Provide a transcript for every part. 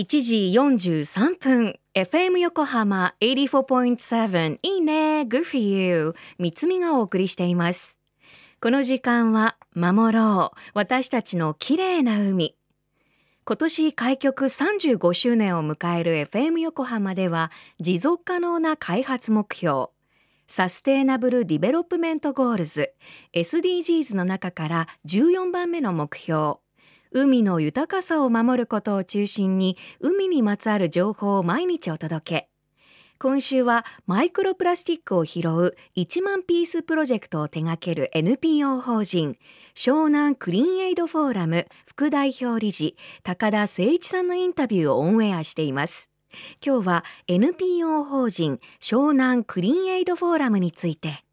1時43分 FM 横浜84.7いいね Good for you 光邦がお送りしています。この時間は守ろう私たちの綺麗な海。今年開局35周年を迎える FM 横浜では持続可能な開発目標 Sustainable Development Goals SDGs の中から14番目の目標海の豊かさを守ることを中心に海にまつわる情報を毎日お届け。今週はマイクロプラスチックを拾う1万ピースプロジェクトを手掛ける NPO 法人湘南クリーンエイドフォーラム副代表理事高田誠一さんのインタビューをオンエアしています。今日は NPO 法人湘南クリーンエイドフォーラムについて。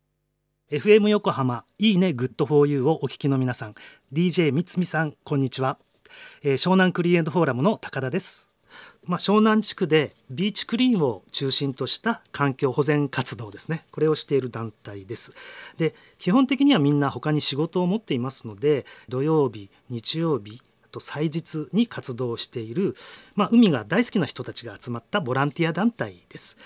FM 横浜いいね Good for you をお聞きの皆さん DJ みつみさんこんにちは、えー、湘南クリーンエイドフォーラムの高田です。まあ、湘南地区でビーチクリーンを中心とした環境保全活動ですね。これをしている団体です。で基本的にはみんな他に仕事を持っていますので土曜日日曜日と祭日に活動している、まあ、海が大好きな人たちが集まったボランティア団体です。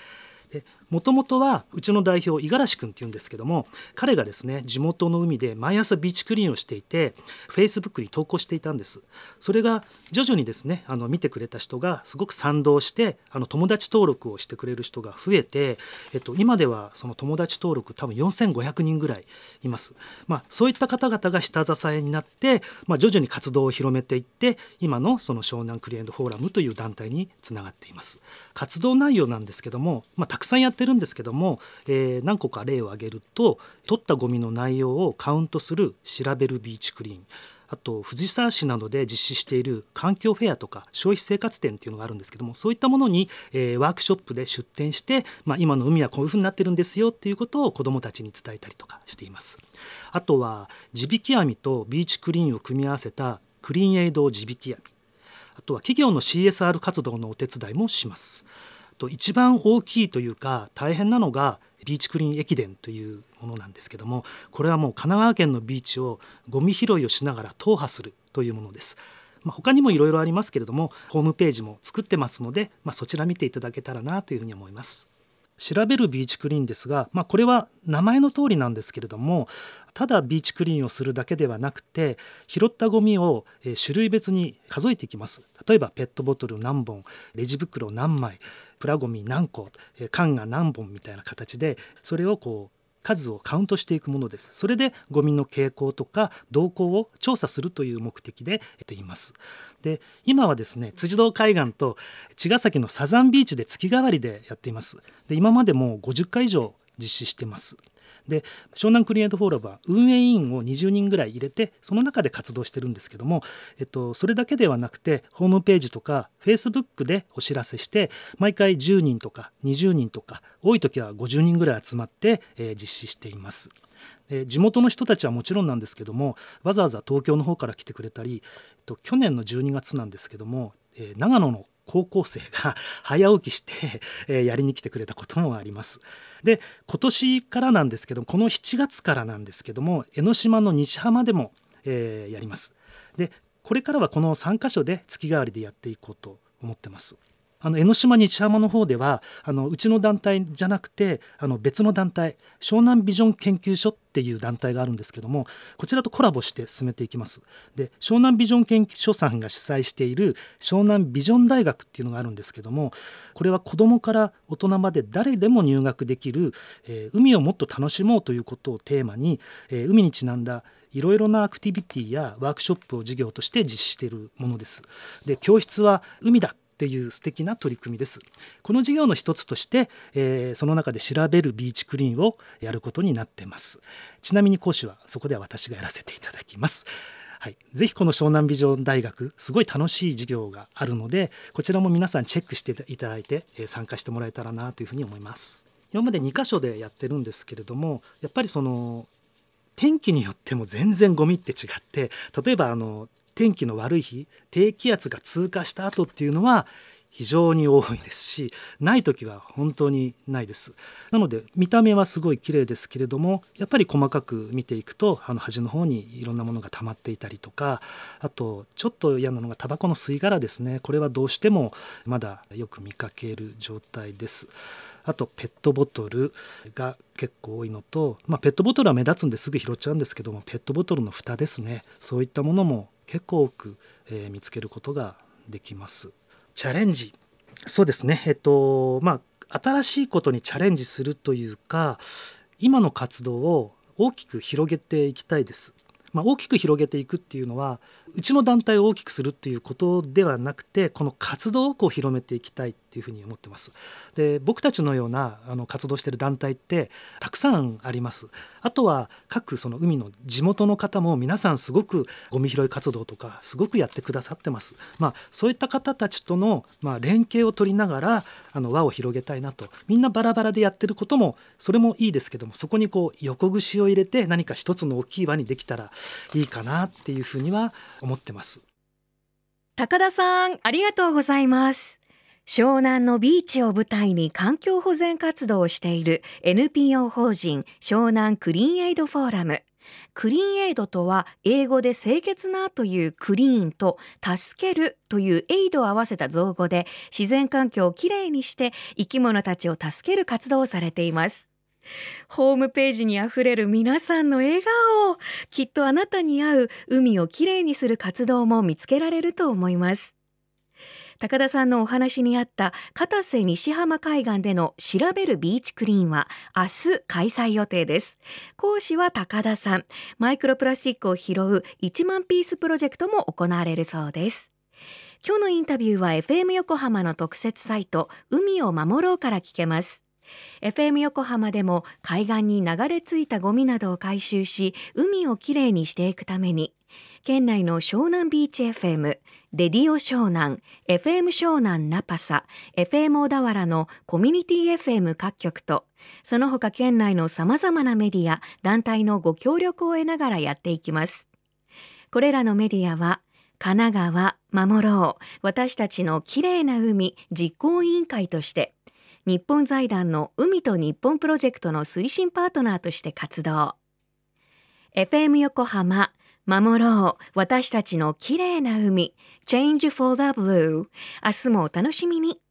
もともとはうちの代表五十嵐君っていうんですけども彼がですね地元の海で毎朝ビーチクリーンをしていてフェイスブックに投稿していたんです。それが徐々にですねあの見てくれた人がすごく賛同してあの友達登録をしてくれる人が増えて、えっと、今ではその友達登録多分4500人ぐらいいます、まあ、そういった方々が下支えになって、まあ、徐々に活動を広めていって今のその湘南クリエントフォーラムという団体につながっています。活動内容なんですけども、まあ、たくさんやってるんですけども、えー、何個か例を挙げると取ったゴミの内容をカウントする調べるビーチクリーンあと藤沢市などで実施している環境フェアとか消費生活展っていうのがあるんですけどもそういったものに、えー、ワークショップで出展して、まあ、今の海はこういうふうになってるんですよっていうことを子どもたちに伝えたりとかしています。あとは地引き網とビーチクリーンを組み合わせたクリーンエイド地引き網あとは企業の CSR 活動のお手伝いもします。と一番大きいというか大変なのがビーチクリーン駅伝というものなんですけどもこれはもう神奈川県のビーチをゴミ拾いをしながら踏破するというものです。まあ、他にもいろいろありますけれどもホームページも作ってますので、まあ、そちら見ていただけたらなというふうに思います。調べるビーチクリーンですが、まあ、これは名前の通りなんですけれどもただビーチクリーンをするだけではなくて拾ったゴミを種類別に数えていきます。例えばペットボトル何本レジ袋何枚プラゴミ何個缶が何本みたいな形でそれをこう数をカウントしていくものです。それでゴミの傾向とか動向を調査するという目的でやっています。で今はですね辻堂海岸と茅ヶ崎のサザンビーチで月替わりでやっています。で今までも50回以上実施してます。で湘南クリエイトフォーラムは運営委員を20人ぐらい入れてその中で活動してるんですけども、えっと、それだけではなくてホームページとかフェイスブックでお知らせして毎回10人とか20人とか多い時は50人ぐらい集まって、えー、実施しています。で地元の人たちはもちろんなんですけどもわざわざ東京の方から来てくれたり、と、去年の12月なんですけども、えー、長野の高校生が早起きして、えやりに来てくれたこともあります。で今年からなんですけどこの7月からなんですけども江ノ島の西浜でも、えー、やります。でこれからはこの3か所で月替わりでやっていこうと思ってます。あの江ノ島日浜の方ではあのうちの団体じゃなくてあの別の団体湘南ビジョン研究所っていう団体があるんですけどもこちらとコラボして進めていきますで湘南ビジョン研究所さんが主催している湘南ビジョン大学っていうのがあるんですけどもこれは子どもから大人まで誰でも入学できる、えー、海をもっと楽しもうということをテーマに、えー、海にちなんだいろいろなアクティビティやワークショップを授業として実施しているものです。で教室は海だっていう素敵な取り組みです。この事業の一つとして、えー、その中で調べるビーチクリーンをやることになってます。ちなみに講師はそこでは私がやらせていただきます。はい、ぜひこの湘南美女大学すごい楽しい授業があるのでこちらも皆さんチェックしていただいて、えー、参加してもらえたらなというふうに思います。今まで2箇所でやってるんですけれどもやっぱりその天気によっても全然ゴミって違って例えばあの天気の悪い日低気圧が通過した後っていうのは非常に多いですしない時は本当にないです。なので見た目はすごい綺麗ですけれどもやっぱり細かく見ていくとあの端の方にいろんなものが溜まっていたりとかあとちょっと嫌なのがタバコの吸い殻ですね。これはどうしてもまだよく見かける状態です。あとペットボトルが結構多いのと、まあ、ペットボトルは目立つんですぐ拾っちゃうんですけどもペットボトルの蓋ですね。そういったものも結構多く、えー、見つけることができます。チャレンジそうですねえっとまあ新しいことにチャレンジするというか今の活動を大きく広げていきたいです。まあ、大きく広げていくっていうのはうちの団体を大きくするっていうことではなくてこの活動をこう広めていきたいっていうふうに思ってます。で僕たちのようなあの活動してる団体ってたくさんあります。あとは各その海の地元の方も皆さんすごくゴミ拾い活動とかすごくやってくださってます。まあそういった方たちとのまあ連携を取りながらあの輪を広げたいなとみんなバラバラでやってることもそれもいいですけどもそこにこう横串を入れて何か一つの大きい輪にできたらいいかなっていうふうには思ってます高田さんありがとうございます湘南のビーチを舞台に環境保全活動をしている NPO 法人湘南クリーンエイドフォーラム。クリーンエイドとは英語で清潔なというクリーンと助けるというエイドを合わせた造語で自然環境をきれいにして生き物たちを助ける活動をされています。ホームページにあふれる皆さんの笑顔。きっとあなたに合う海をきれいにする活動も見つけられると思います。高田さんのお話にあった片瀬西浜海岸での調べるビーチクリーンは明日開催予定です。講師は高田さん。マイクロプラスチックを拾う1万ピースプロジェクトも行われるそうです。今日のインタビューは FM 横浜の特設サイト海を守ろうから聞けます。FM 横浜でも海岸に流れ着いたゴミなどを回収し海をきれいにしていくために県内の湘南ビーチ FM、レディオ湘南、FM 湘南ナパサ、FM 小田原のコミュニティ FM 各局と、その他県内の様々なメディア、団体のご協力を得ながらやっていきます。これらのメディアは、神奈川守ろう私たちのきれいな海実行委員会として日本財団の海と日本プロジェクトの推進パートナーとして活動 FM 横浜守ろう。私たちの綺麗な海。Change for the Blue 明日もお楽しみに。